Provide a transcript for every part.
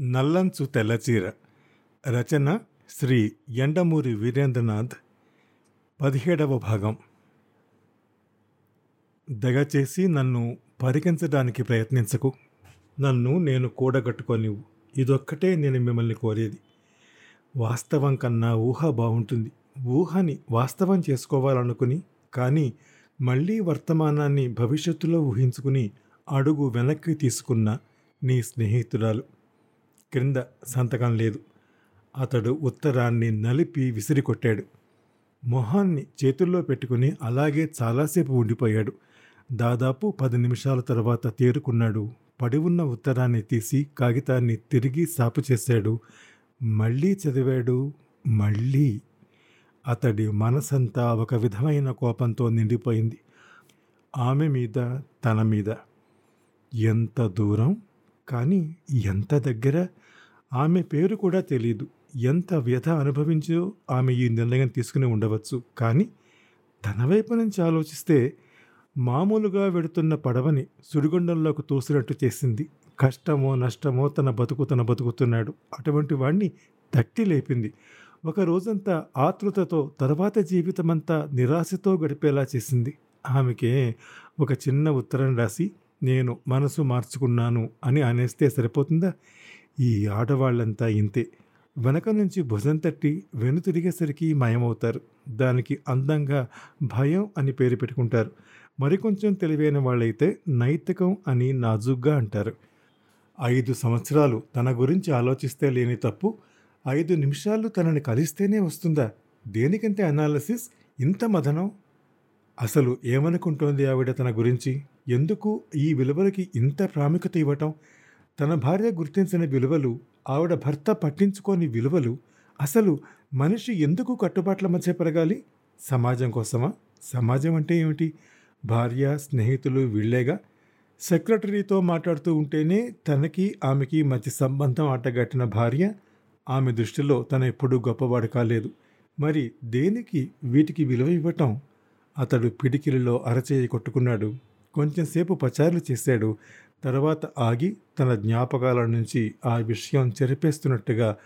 నల్లంచు తెల్లచీర. రచన శ్రీ ఎండమూరి వీరేంద్రనాథ్. పదిహేడవ భాగం. దయచేసి నన్ను పరికించడానికి ప్రయత్నించకు. నన్ను నేను కూడగట్టుకోనివ్వు ఇదొక్కటే నేను మిమ్మల్ని కోరేది. వాస్తవం కన్నా ఊహ బాగుంటుంది ఊహని వాస్తవం చేసుకోవాలనుకుని కానీ మళ్ళీ వర్తమానాన్ని భవిష్యత్తులో ఊహించుకుని అడుగు వెనక్కి తీసుకున్న నీ స్నేహితురాలు. క్రింద సంతకం లేదు. అతడు ఉత్తరాన్ని నలిపి విసిరికొట్టాడు. మొహాన్ని చేతుల్లో పెట్టుకుని అలాగే చాలాసేపు ఉండిపోయాడు. దాదాపు పది నిమిషాల తర్వాత తేరుకున్నాడు. పడి ఉన్న ఉత్తరాన్ని తీసి కాగితాన్ని తిరిగి సాపు చేశాడు. మళ్ళీ చదివాడు మళ్ళీ. అతడి మనసంతా ఒక విధమైన కోపంతో నిండిపోయింది. ఆమె మీద తన మీద. ఎంత దూరం? కానీ ఎంత దగ్గర? ఆమె పేరు కూడా తెలియదు ఎంత వ్యధ అనుభవించో ఆమె ఈ నిర్ణయం తీసుకుని ఉండవచ్చు. కానీ తన వైపు నుంచి ఆలోచిస్తే మామూలుగా వెడుతున్న పడవని సుడిగుండంలోకి తోసినట్టు చేసింది. కష్టమో నష్టమో తన బతుకు తన బతుకుతున్నాడు. అటువంటి వాణ్ణి తట్టి లేపింది. ఒక రోజంతా ఆతృతతో తర్వాత జీవితమంతా నిరాశతో గడిపేలా చేసింది. ఆమెకే ఒక చిన్న ఉత్తరం రాసి నేను మనసు మార్చుకున్నాను అని అనేస్తే సరిపోతుందా? ఈ ఆడవాళ్ళంతా ఇంతే. వెనక నుంచి భుజం తట్టి వెనుతిరిగేసరికి మాయమవుతారు. దానికి అందంగా భయం అని పేరు పెట్టుకుంటారు. మరికొంచెం తెలివైన వాళ్ళైతే నైతికం అని నాజుగ్గా అంటారు. ఐదు సంవత్సరాలు తన గురించి ఆలోచిస్తే లేని తప్పు ఐదు నిమిషాలు తనని కలిస్తేనే వస్తుందా? దేనికంటే అనాలసిస్? ఇంత మదనం? అసలు ఏమనుకుంటోంది ఆవిడ తన గురించి? ఎందుకు ఈ విలువలకి ఇంత ప్రాముఖ్యత ఇవ్వటం? తన భార్య గుర్తించిన విలువలు ఆవిడ భర్త పట్టించుకోని విలువలు అసలు మనిషి ఎందుకు కట్టుబాట్ల మధ్య పెరగాలి? సమాజం కోసమా? సమాజం అంటే ఏమిటి? భార్య స్నేహితులు వీళ్ళేగా? సెక్రటరీతో మాట్లాడుతూ ఉంటేనే తనకి ఆమెకి మధ్య సంబంధం ఆటగట్టిన భార్య ఆమె దృష్టిలో తన ఎప్పుడూ గొప్పవాడు కాలేదు. మరి దేనికి వీటికి విలువ ఇవ్వటం? అతడు పిడికిలిలో అరచేయి కొట్టుకున్నాడు. కొంచెంసేపు పచారులు చేశాడు. తర్వాత ఆగి తన జ్ఞాపకాల నుంచి ఆ విషయం చెరిపేస్తున్నట్టుగా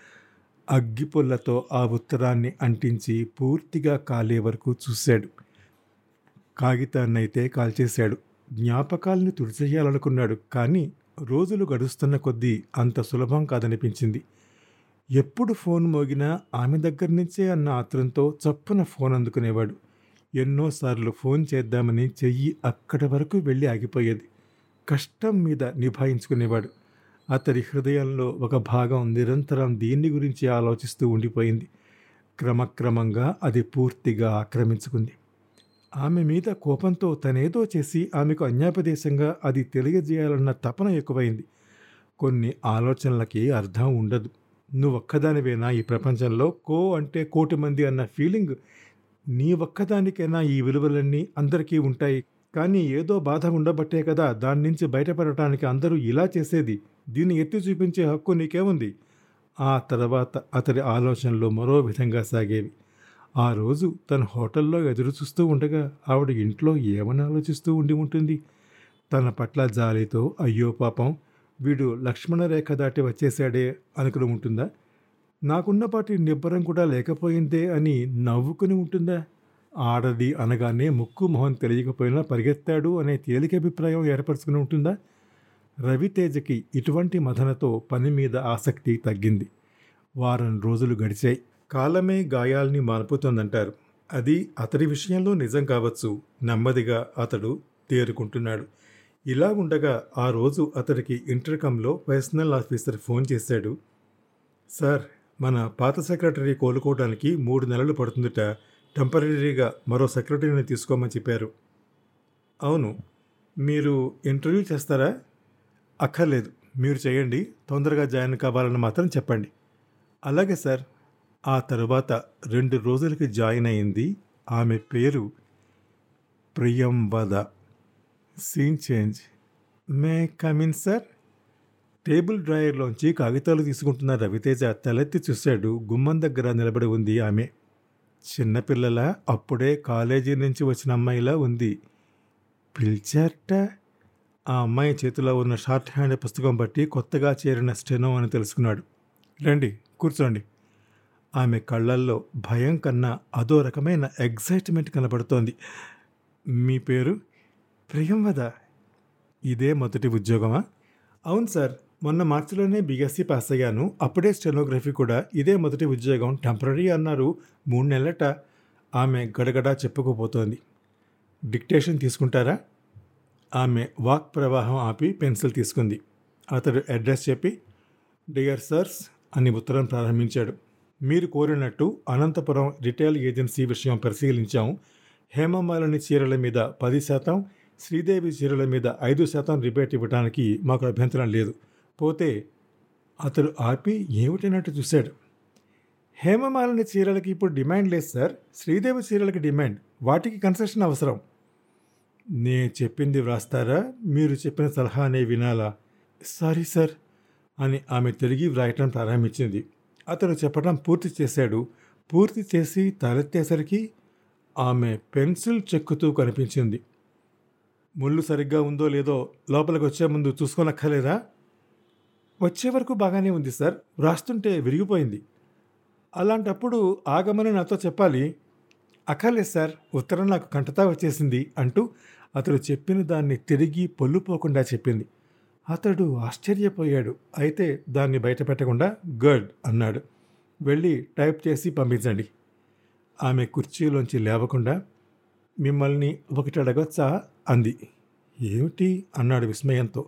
అగ్గిపుల్లతో ఆ ఉత్తరాన్ని అంటించి పూర్తిగా కాలే వరకు చూశాడు. కాగితాన్నైతే కాల్చేశాడు. జ్ఞాపకాల్ని తుడిచేయాలనుకున్నాడు. కానీ రోజులు గడుస్తున్న కొద్దీ అంత సులభం కాదనిపించింది. ఎప్పుడు ఫోన్ మోగినా ఆమె దగ్గర నుంచే అన్న ఆత్రంతో చప్పున ఫోన్ అందుకునేవాడు. ఎన్నోసార్లు ఫోన్ చేద్దామని చెయ్యి అక్కడి వరకు వెళ్ళి ఆగిపోయేది. కష్టం మీద నిభాయించుకునేవాడు. అతడి హృదయంలో ఒక భాగం నిరంతరం దీన్ని గురించి ఆలోచిస్తూ ఉండిపోయింది. క్రమక్రమంగా అది పూర్తిగా ఆక్రమించుకుంది. ఆమె మీద కోపంతో తనేదో చేసి ఆమెకు అన్యాపదేశంగా అది తెలియజేయాలన్న తపన ఎక్కువైంది. కొన్ని ఆలోచనలకి అర్థం ఉండదు. నువ్వు ఒక్కదానివేనా ఈ ప్రపంచంలో? కో అంటే కోటి మంది అన్న ఫీలింగ్ నీ ఒక్కదానికైనా ఈ విలువలన్నీ అందరికీ ఉంటాయి. కానీ ఏదో బాధ ఉండబట్టే కదా దాని నుంచి బయటపడటానికి అందరూ ఇలా చేసేది. దీన్ని ఎత్తి చూపించే హక్కు నీకేముంది ఆ తర్వాత అతడి ఆలోచనలు మరో విధంగా సాగేవి. ఆ రోజు తన హోటల్లో ఎదురు చూస్తూ ఉండగా ఆవిడ ఇంట్లో ఏమని ఆలోచిస్తూ ఉండి ఉంటుంది? తన పట్ల జాలితో అయ్యో పాపం వీడు లక్ష్మణ రేఖ దాటి వచ్చేశాడే అనుకుని ఉంటుందా? నాకున్నపాటి నిబ్బరం కూడా లేకపోయిందే అని నవ్వుకుని ఉంటుందా? ఆడది అనగానే ముక్కు మొహం తెలియకపోయినా పరిగెత్తాడు అనే తేలిక అభిప్రాయం ఏర్పరచుకుని ఉంటుందా? రవితేజకి ఇటువంటి మదనతో పని మీద ఆసక్తి తగ్గింది. వారం రోజులు గడిచాయి. కాలమే గాయాల్ని మాన్పుతోందంటారు. అది అతడి విషయంలో నిజం కావచ్చు. నెమ్మదిగా అతడు తేరుకుంటున్నాడు. ఇలా ఉండగా ఆ రోజు అతడికి ఇంటర్కంలో పర్సనల్ ఆఫీసర్ ఫోన్ చేశాడు. సార్ మన పాత సెక్రటరీ కోలుకోవడానికి మూడు నెలలు పడుతుందిట. టెంపరీగా మరో సెక్రటరీని తీసుకోమని చెప్పారు. అవును మీరు ఇంటర్వ్యూ చేస్తారా? అక్కర్లేదు మీరు చేయండి తొందరగా జాయిన్ కావాలని మాత్రం చెప్పండి. అలాగే సార్ ఆ తరువాత రెండు రోజులకి జాయిన్ అయింది. ఆమె పేరు Priyamvada. Scene change. May come in sir? Table డ్రాయర్లోంచి కాగితాలు తీసుకుంటున్న రవితేజ తలెత్తి చూశాడు. గుమ్మం దగ్గర నిలబడి ఉంది ఆమె. చిన్నపిల్లల అప్పుడే కాలేజీ నుంచి వచ్చిన అమ్మాయిలా ఉంది. పిలిచారట. ఆ అమ్మాయి చేతిలో ఉన్న షార్ట్ హ్యాండ్ పుస్తకం బట్టి కొత్తగా చేరిన స్టెనో అని తెలుసుకున్నాడు. రండి కూర్చోండి. ఆమె కళ్ళల్లో భయం కన్నా అదో రకమైన ఎగ్జైట్మెంట్ కనబడుతోంది. మీ పేరు? ప్రియంవద. ఇదే మొదటి ఉద్యోగమా? అవును సార్. మొన్న మార్చిలోనే బీఎస్సీ పాస్ అయ్యాను. అప్పుడే స్టెనోగ్రఫీ కూడా ఇదే మొదటి ఉద్యోగం. టెంపరీ అన్నారు. మూడు నెలలట ఆమె గడగడా చెప్పుకుపోతోంది డిక్టేషన్ తీసుకుంటారా? ఆమె వాక్ ప్రవాహం ఆపి పెన్సిల్ తీసుకుంది. అతడు అడ్రస్ చెప్పి డియర్ సర్స్ అని ఉత్తరం ప్రారంభించాడు. మీరు కోరినట్టు అనంతపురం రిటైల్ ఏజెన్సీ విషయం పరిశీలించాం. హేమమాలని చీరల మీద పది శాతం శ్రీదేవి చీరల మీద ఐదు శాతం రిబేట్ ఇవ్వడానికి మాకు అభ్యంతరం లేదు. పోతే అతడు ఆపి ఏమిటన్నట్టు చూశాడు. హేమమాలిని చీరలకి ఇప్పుడు డిమాండ్ లేదు సార్. శ్రీదేవి చీరలకి డిమాండ్. వాటికి కన్సెషన్ అవసరం. నేను చెప్పింది వ్రాస్తారా? మీరు చెప్పిన సలహానే వినాలా? సారీ సార్ అని ఆమె తిరిగి వ్రాయటం ప్రారంభించింది. అతడు చెప్పడం పూర్తి చేశాడు. పూర్తి చేసి తలెత్తేసరికి ఆమె పెన్సిల్ చెక్కుతూ కనిపించింది. ముళ్ళు సరిగ్గా ఉందో లేదో లోపలికి వచ్చే ముందు చూసుకోనక్కర్లేదా? వచ్చే వరకు బాగానే ఉంది సార్. వ్రాస్తుంటే విరిగిపోయింది. అలాంటప్పుడు ఆగమని నాతో చెప్పాలి. అక్కర్లేదు సార్ ఉత్తరం నాకు కంటతా వచ్చేసింది అంటూ అతడు చెప్పిన దాన్ని తిరిగి పొల్లుపోకుండా చెప్పింది. అతడు ఆశ్చర్యపోయాడు. అయితే దాన్ని బయటపెట్టకుండా గుడ్ అన్నాడు. వెళ్ళి టైప్ చేసి పంపించండి. ఆమె కుర్చీలోంచి లేవకుండా మిమ్మల్ని ఒకటి అడగొచ్చా? అంది. ఏమిటి? అన్నాడు విస్మయంతో.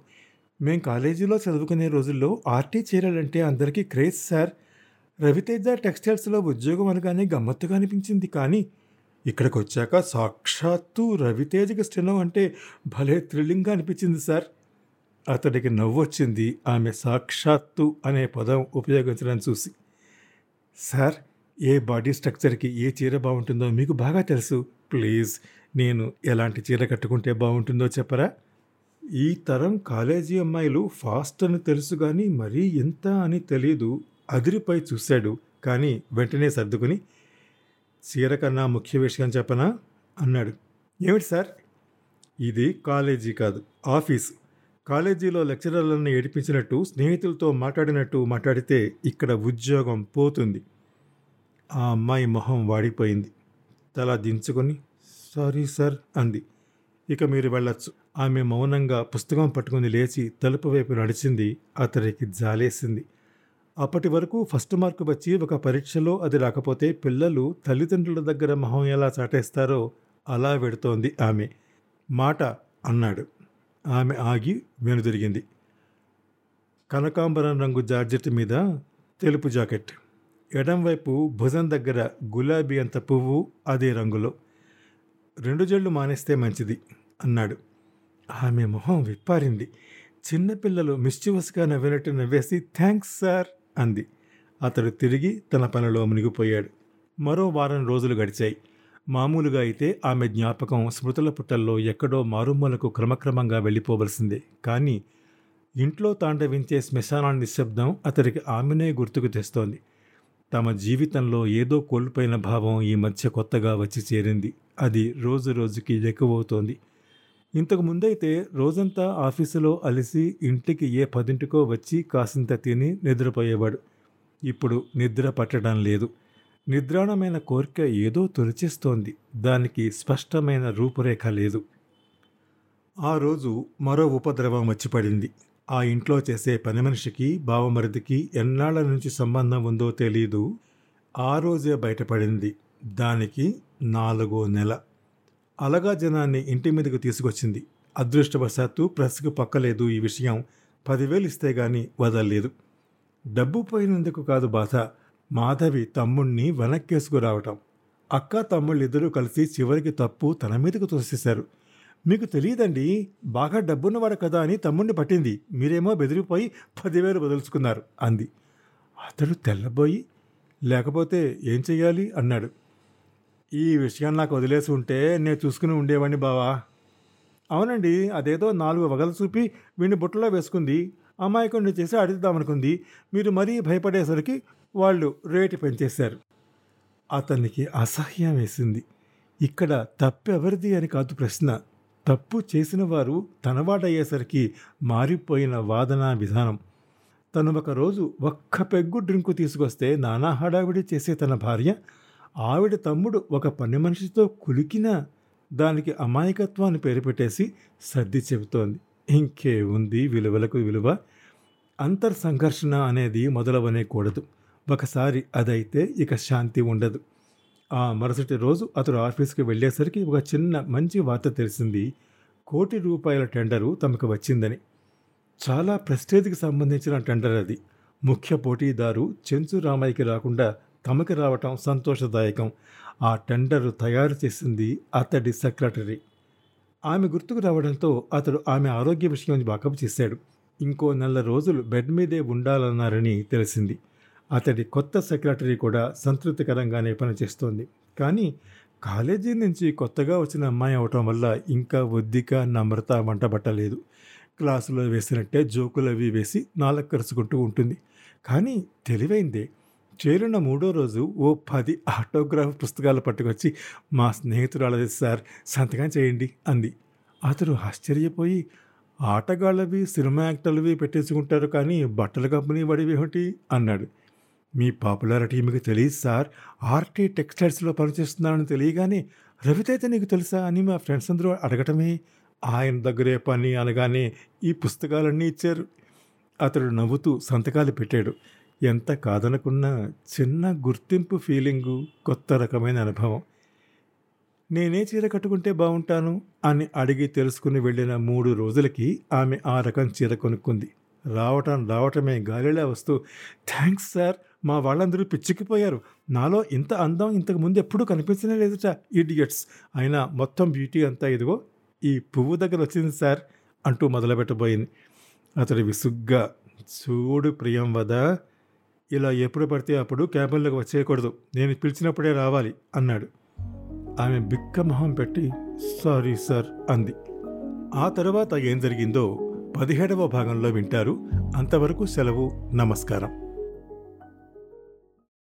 మేం కాలేజీలో చదువుకునే రోజుల్లో ఆర్టీ చీరలంటే అందరికీ క్రేజ్ సార్. రవితేజ టెక్స్టైల్స్లో ఉద్యోగం అనగానే గమ్మత్తుగా అనిపించింది. కానీ ఇక్కడికి వచ్చాక సాక్షాత్తు రవితేజకి స్టెనో అంటే భలే థ్రిల్లింగ్గా అనిపించింది సార్. అతడికి నవ్వొచ్చింది ఆమె సాక్షాత్తు అనే పదం ఉపయోగించడం చూసి. సార్ ఏ బాడీ స్ట్రక్చర్కి ఏ చీర బాగుంటుందో మీకు బాగా తెలుసు. ప్లీజ్ నేను ఎలాంటి చీర కట్టుకుంటే బాగుంటుందో చెప్పరా? ఈ తరం కాలేజీ అమ్మాయిలు ఫాస్ట్ అని తెలుసు కానీ మరీ ఎంత అని తెలీదు. అదిరిపై చూశాడు. కానీ వెంటనే సర్దుకుని చీర కన్నా ముఖ్య విషయం చెప్పనా? అన్నాడు. ఏమిటి సార్? ఇది కాలేజీ కాదు ఆఫీస్. కాలేజీలో లెక్చరర్లను ఏడిపించినట్టు స్నేహితులతో మాట్లాడినట్టు మాట్లాడితే ఇక్కడ ఉద్యోగం పోతుంది. ఆ అమ్మాయి మొహం వాడిపోయింది. తల దించుకొని సారీ సార్ అంది. ఇక మీరు వెళ్ళొచ్చు. ఆమె మౌనంగా పుస్తకం పట్టుకుని లేచి తలుపు వైపు నడిచింది. అతడికి జాలేసింది. అప్పటి వరకు ఫస్ట్ మార్కు వచ్చి ఒక పరీక్షలో అది రాకపోతే పిల్లలు తల్లిదండ్రుల దగ్గర మొహం ఎలా చాటేస్తారో అలా వెడుతోంది ఆమె. మాట అన్నాడు. ఆమె ఆగి వెనుదిరిగింది. కనకాంబరం రంగు జార్జెట్ మీద తెలుపు జాకెట్. ఎడంవైపు భుజం దగ్గర గులాబీ అంత పువ్వు అదే రంగులో. రెండు జళ్ళు మానేస్తే మంచిది. అన్నాడు. ఆమె మొహం విప్పారింది. చిన్నపిల్లలు మిస్చివస్గా నవ్వినట్టు నవ్వేసి థ్యాంక్స్ సార్ అంది. అతడు తిరిగి తన పనిలో మునిగిపోయాడు. మరో వారం రోజులు గడిచాయి. మామూలుగా అయితే ఆమె జ్ఞాపకం స్మృతుల పుట్టల్లో ఎక్కడో మారుమూలకు క్రమక్రమంగా వెళ్ళిపోవలసిందే. కానీ ఇంట్లో తాండవించే శ్మశాన నిశ్శబ్దం అతడికి ఆమెనే గుర్తుకు తెస్తోంది. తమ జీవితంలో ఏదో కోల్పోయిన భావం ఈ మధ్య కొత్తగా వచ్చి చేరింది. అది రోజు రోజుకి ఎక్కువవుతోంది ఇంతకు ముందైతే రోజంతా ఆఫీసులో అలిసి ఇంటికి ఏ పదింటికో వచ్చి కాసింత తిని నిద్రపోయేవాడు. ఇప్పుడు నిద్ర పట్టడం లేదు. నిద్రాణమైన కోరిక ఏదో తొలిచేస్తోంది. దానికి స్పష్టమైన రూపురేఖ లేదు. ఆ రోజు మరో ఉపద్రవం వచ్చి పడింది. ఆ ఇంట్లో చేసే పని మనిషికి బావమరిదికి ఎన్నాళ్ళ నుంచి సంబంధం ఉందో తెలీదు. ఆ రోజే బయటపడింది. దానికి నాలుగో నెల. అలగా జనాన్ని ఇంటి మీదకు తీసుకొచ్చింది. అదృష్టవశాత్తు ప్రెస్కు పక్కలేదు ఈ విషయం. పదివేలు ఇస్తే గాని వదలలేదు. డబ్బు పోయినందుకు కాదు బాధ. మాధవి తమ్ముణ్ణి వెనక్కేసుకురావటం. అక్క తమ్ముళ్ళిద్దరూ కలిసి చివరికి తప్పు తన మీదకు తోసేశారు. మీకు తెలియదండి బాగా డబ్బున్నవాడు కదా అని తమ్ముణ్ణి పట్టింది. మీరేమో బెదిరిపోయి పదివేలు వదులుచుకున్నారు అంది. అతడు తెల్లబోయి లేకపోతే ఏం చెయ్యాలి అన్నాడు. ఈ విషయం నాకు వదిలేసి ఉంటే నేను చూసుకుని ఉండేవాడిని బావా. అవునండి అదేదో నాలుగు వగలు చూపి వీడిని బుట్టలో వేసుకుంది. అమాయకుడిని చేసి అడుగుదామనుకుంది. మీరు మరీ భయపడేసరికి వాళ్ళు రేటు పెంచేశారు. అతనికి అసహ్యం వేసింది. ఇక్కడ తప్పెవరిది అని కాదు ప్రశ్న. తప్పు చేసిన వారు తనవాడయ్యేసరికి మారిపోయిన వాదన విధానం. తను ఒకరోజు ఒక్క పెగ్గు డ్రింకు తీసుకొస్తే నానా హడావిడి చేసే తన భార్య ఆవిడ తమ్ముడు ఒక పని మనిషితో కులికినా దానికి అమాయకత్వాన్ని పేరు పెట్టేసి సర్ది చెబుతోంది. ఇంకే ఉంది విలువలకు విలువ. అంతర్ సంఘర్షణ అనేది మొదలవనే కూడదు. ఒకసారి అదైతే ఇక శాంతి ఉండదు. ఆ మరుసటి రోజు అతడు ఆఫీస్కి వెళ్ళేసరికి ఒక చిన్న మంచి వార్త తెలిసింది. కోటి రూపాయల టెండరు తమకు వచ్చిందని. చాలా ప్రెస్టేజ్కి సంబంధించిన టెండర్ అది. ముఖ్య పోటీదారు చెంచు రామయ్యకి రాకుండా తమకి రావటం సంతోషదాయకం. ఆ టెండరు తయారు చేసింది అతడి సెక్రటరీ. ఆమె గుర్తుకు రావడంతో అతడు ఆమె ఆరోగ్య విషయం బాకపు చేశాడు. ఇంకో నెల రోజులు బెడ్ మీదే ఉండాలన్నారని తెలిసింది. అతడి కొత్త సెక్రటరీ కూడా సంతృప్తికరంగానే పనిచేస్తోంది. కానీ కాలేజీ నుంచి కొత్తగా వచ్చిన అమ్మాయి అవటం వల్ల ఇంకా ఒద్దిక నమ్రత వంటబట్టలేదు క్లాసులో వేసినట్టే జోకులు అవి వేసి నాలుగు కరుచుకుంటూ ఉంటుంది. కానీ తెలివైందే చేరిన మూడో రోజు ఓ పది ఆటోగ్రాఫ్ పుస్తకాలు పట్టుకొచ్చి మా స్నేహితురాలది సార్ సంతకం చేయండి అంది. అతడు ఆశ్చర్యపోయి ఆటగాళ్ళవి సినిమా యాక్టర్లవి పెట్టేసుకుంటారు కానీ బట్టల కంపెనీ వాడివి ఏమిటి? అన్నాడు. మీ పాపులారిటీ మీకు తెలియదు సార్. ఆర్టీ టెక్స్టైల్స్లో పనిచేస్తున్నానని తెలియగానే రవితైతే నీకు తెలుసా అని మా ఫ్రెండ్స్ అందరూ అడగటమే? ఆయన దగ్గరే పని అనగానే ఈ పుస్తకాలన్నీ ఇచ్చారు. అతడు నవ్వుతూ సంతకాలు పెట్టాడు. ఎంత కాదనుకున్నా చిన్న గుర్తింపు ఫీలింగు కొత్త రకమైన అనుభవం. నేనే చీర కట్టుకుంటే బాగుంటాను అని అడిగి తెలుసుకుని వెళ్ళిన మూడు రోజులకి ఆమె ఆ రకం చీర కొనుక్కుంది. రావటం రావటమే గాలిలా వస్తూ థ్యాంక్స్ సార్ మా వాళ్ళందరూ పిచ్చికిపోయారు. నాలో ఇంత అందం ఇంతకు ముందు ఎప్పుడూ కనిపించనే లేదుట ఇడియట్స్. అయినా మొత్తం బ్యూటీ అంతా ఇదిగో ఈ పువ్వు దగ్గర వచ్చింది సార్ అంటూ మొదలుపెట్టబోయింది. అతడు విసుగ్గా చూడు ప్రియం వద ఇలా ఎప్పుడు పడితే అప్పుడు క్యాబిన్లోకి వచ్చేయకూడదు. నేను పిలిచినప్పుడే రావాలి అన్నాడు. ఆమె బిక్క మొహం పెట్టి సారీ సార్ అంది. ఆ తర్వాత ఏం జరిగిందో పదిహేడవ భాగంలో వింటారు. అంతవరకు సెలవు నమస్కారం.